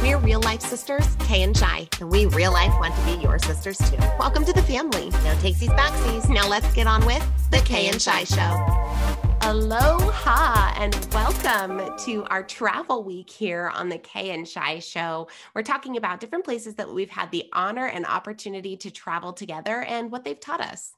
We're real life sisters, Kay and Shi, and we real life want to be your sisters too. Welcome to the family. No takesies backsies. Now let's get on with the Kay and Shi Show. Aloha and welcome to our travel week here on the Kay and Shi Show. We're talking about different places that we've had the honor and opportunity to travel together and what they've taught us.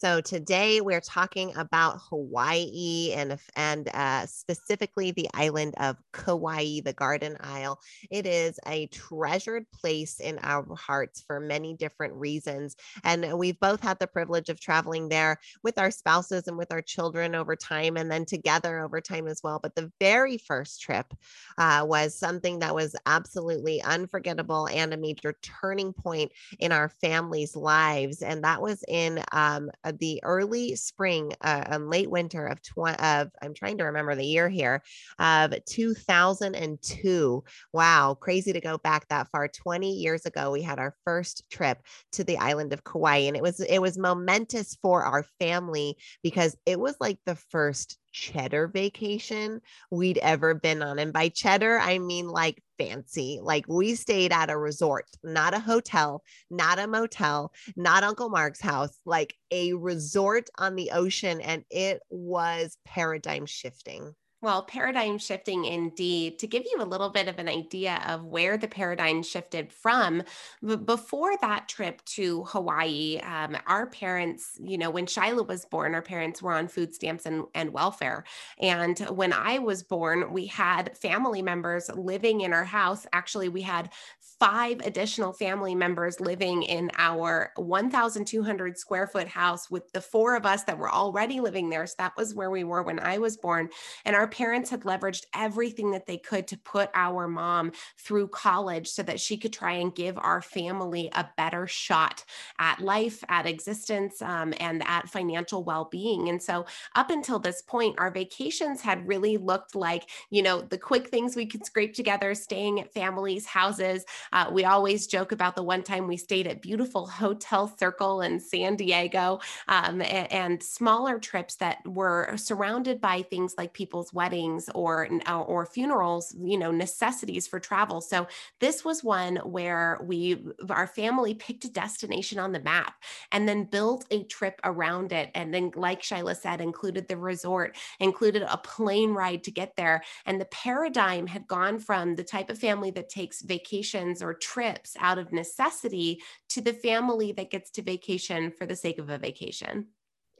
So today we're talking about Hawaii and and uh, specifically the island of Kauai, the Garden Isle. It is a treasured place in our hearts for many different reasons, and we've both had the privilege of traveling there with our spouses and with our children over time, and then together over time as well. But the very first trip uh, was something that was absolutely unforgettable and a major turning point in our family's lives, and that was in. Um, uh, the early spring uh, and late winter of, tw- of I'm trying to remember the year here of 2002. Wow, crazy to go back that far. 20 years ago, we had our first trip to the island of Kauai, and it was it was momentous for our family because it was like the first cheddar vacation we'd ever been on. And by cheddar, I mean like fancy. Like we stayed at a resort, not a hotel, not a motel, not Uncle Mark's house, like a resort on the ocean. And it was paradigm shifting. Well, paradigm shifting indeed. To give you a little bit of an idea of where the paradigm shifted from, before that trip to Hawaii, um, our parents, you know, when Shiloh was born, our parents were on food stamps and, and welfare. And when I was born, we had family members living in our house. Actually, we had five additional family members living in our 1,200 square foot house with the four of us that were already living there. So that was where we were when I was born. And our parents had leveraged everything that they could to put our mom through college so that she could try and give our family a better shot at life, at existence, um, and at financial well being. And so, up until this point, our vacations had really looked like, you know, the quick things we could scrape together, staying at families' houses. Uh, we always joke about the one time we stayed at beautiful Hotel Circle in San Diego um, and, and smaller trips that were surrounded by things like people's weddings or uh, or funerals, you know, necessities for travel. So this was one where we our family picked a destination on the map and then built a trip around it. And then, like Shyla said, included the resort, included a plane ride to get there. And the paradigm had gone from the type of family that takes vacations or trips out of necessity to the family that gets to vacation for the sake of a vacation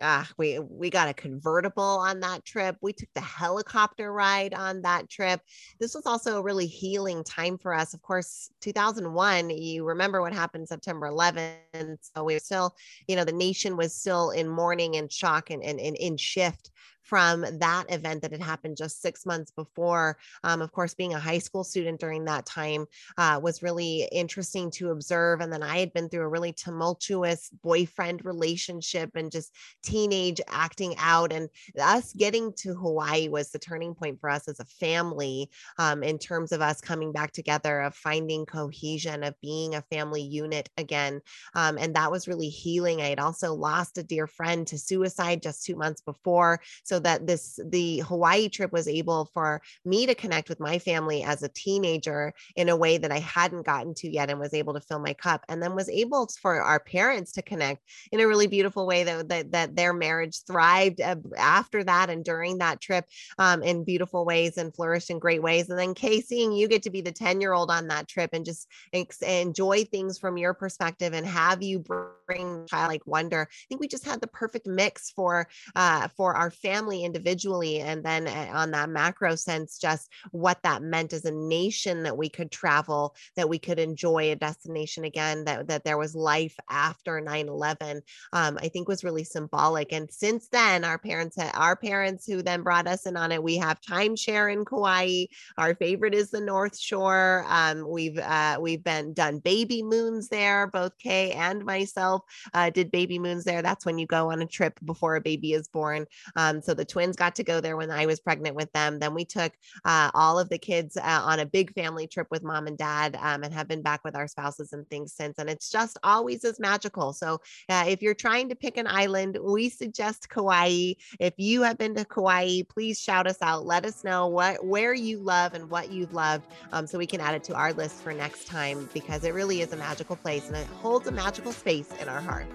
ah, we we got a convertible on that trip. We took the helicopter ride on that trip. This was also a really healing time for us. Of course, 2001, you remember what happened September 11th. So we were still, you know, the nation was still in mourning and shock and, and, and in shift from that event that had happened just six months before. Um, of course, being a high school student during that time uh, was really interesting to observe. And then I had been through a really tumultuous boyfriend relationship and just teenage acting out. And us getting to Hawaii was the turning point for us as a family um, in terms of us coming back together, of finding cohesion, of being a family unit again. Um, and that was really healing. I had also lost a dear friend to suicide just two months before. So that this the Hawaii trip was able for me to connect with my family as a teenager in a way that I hadn't gotten to yet and was able to fill my cup and then was able for our parents to connect in a really beautiful way that that, that their marriage thrived after that and during that trip um, in beautiful ways and flourished in great ways and then Kay seeing you get to be the 10 year old on that trip and just ex- enjoy things from your perspective and have you bring childlike wonder. I think we just had the perfect mix for uh, for our family individually and then eh, on that macro sense just what that meant as a nation that we could travel that we could enjoy a destination again that, that there was life after 9-11 um, i think was really symbolic. And since then our parents our parents who then brought us in on it we have timeshare in kauai. Our favorite is the north shore. Um, we've uh, we've been done baby moons there both kay and myself myself uh, did baby moons there. That's when you go on a trip before a baby is born. Um, so the twins got to go there when I was pregnant with them. Then we took uh, all of the kids uh, on a big family trip with mom and dad um, and have been back with our spouses and things since. And it's just always as magical. So uh, if you're trying to pick an island, we suggest Kauai. If you have been to Kauai, please shout us out. Let us know what where you love and what you've loved um, so we can add it to our list for next time because it really is a magical place and it holds a magical space in our heart.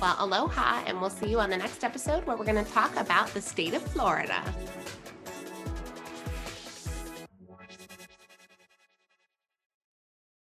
Well, aloha, and we'll see you on the next episode where we're going to talk about the state of Florida.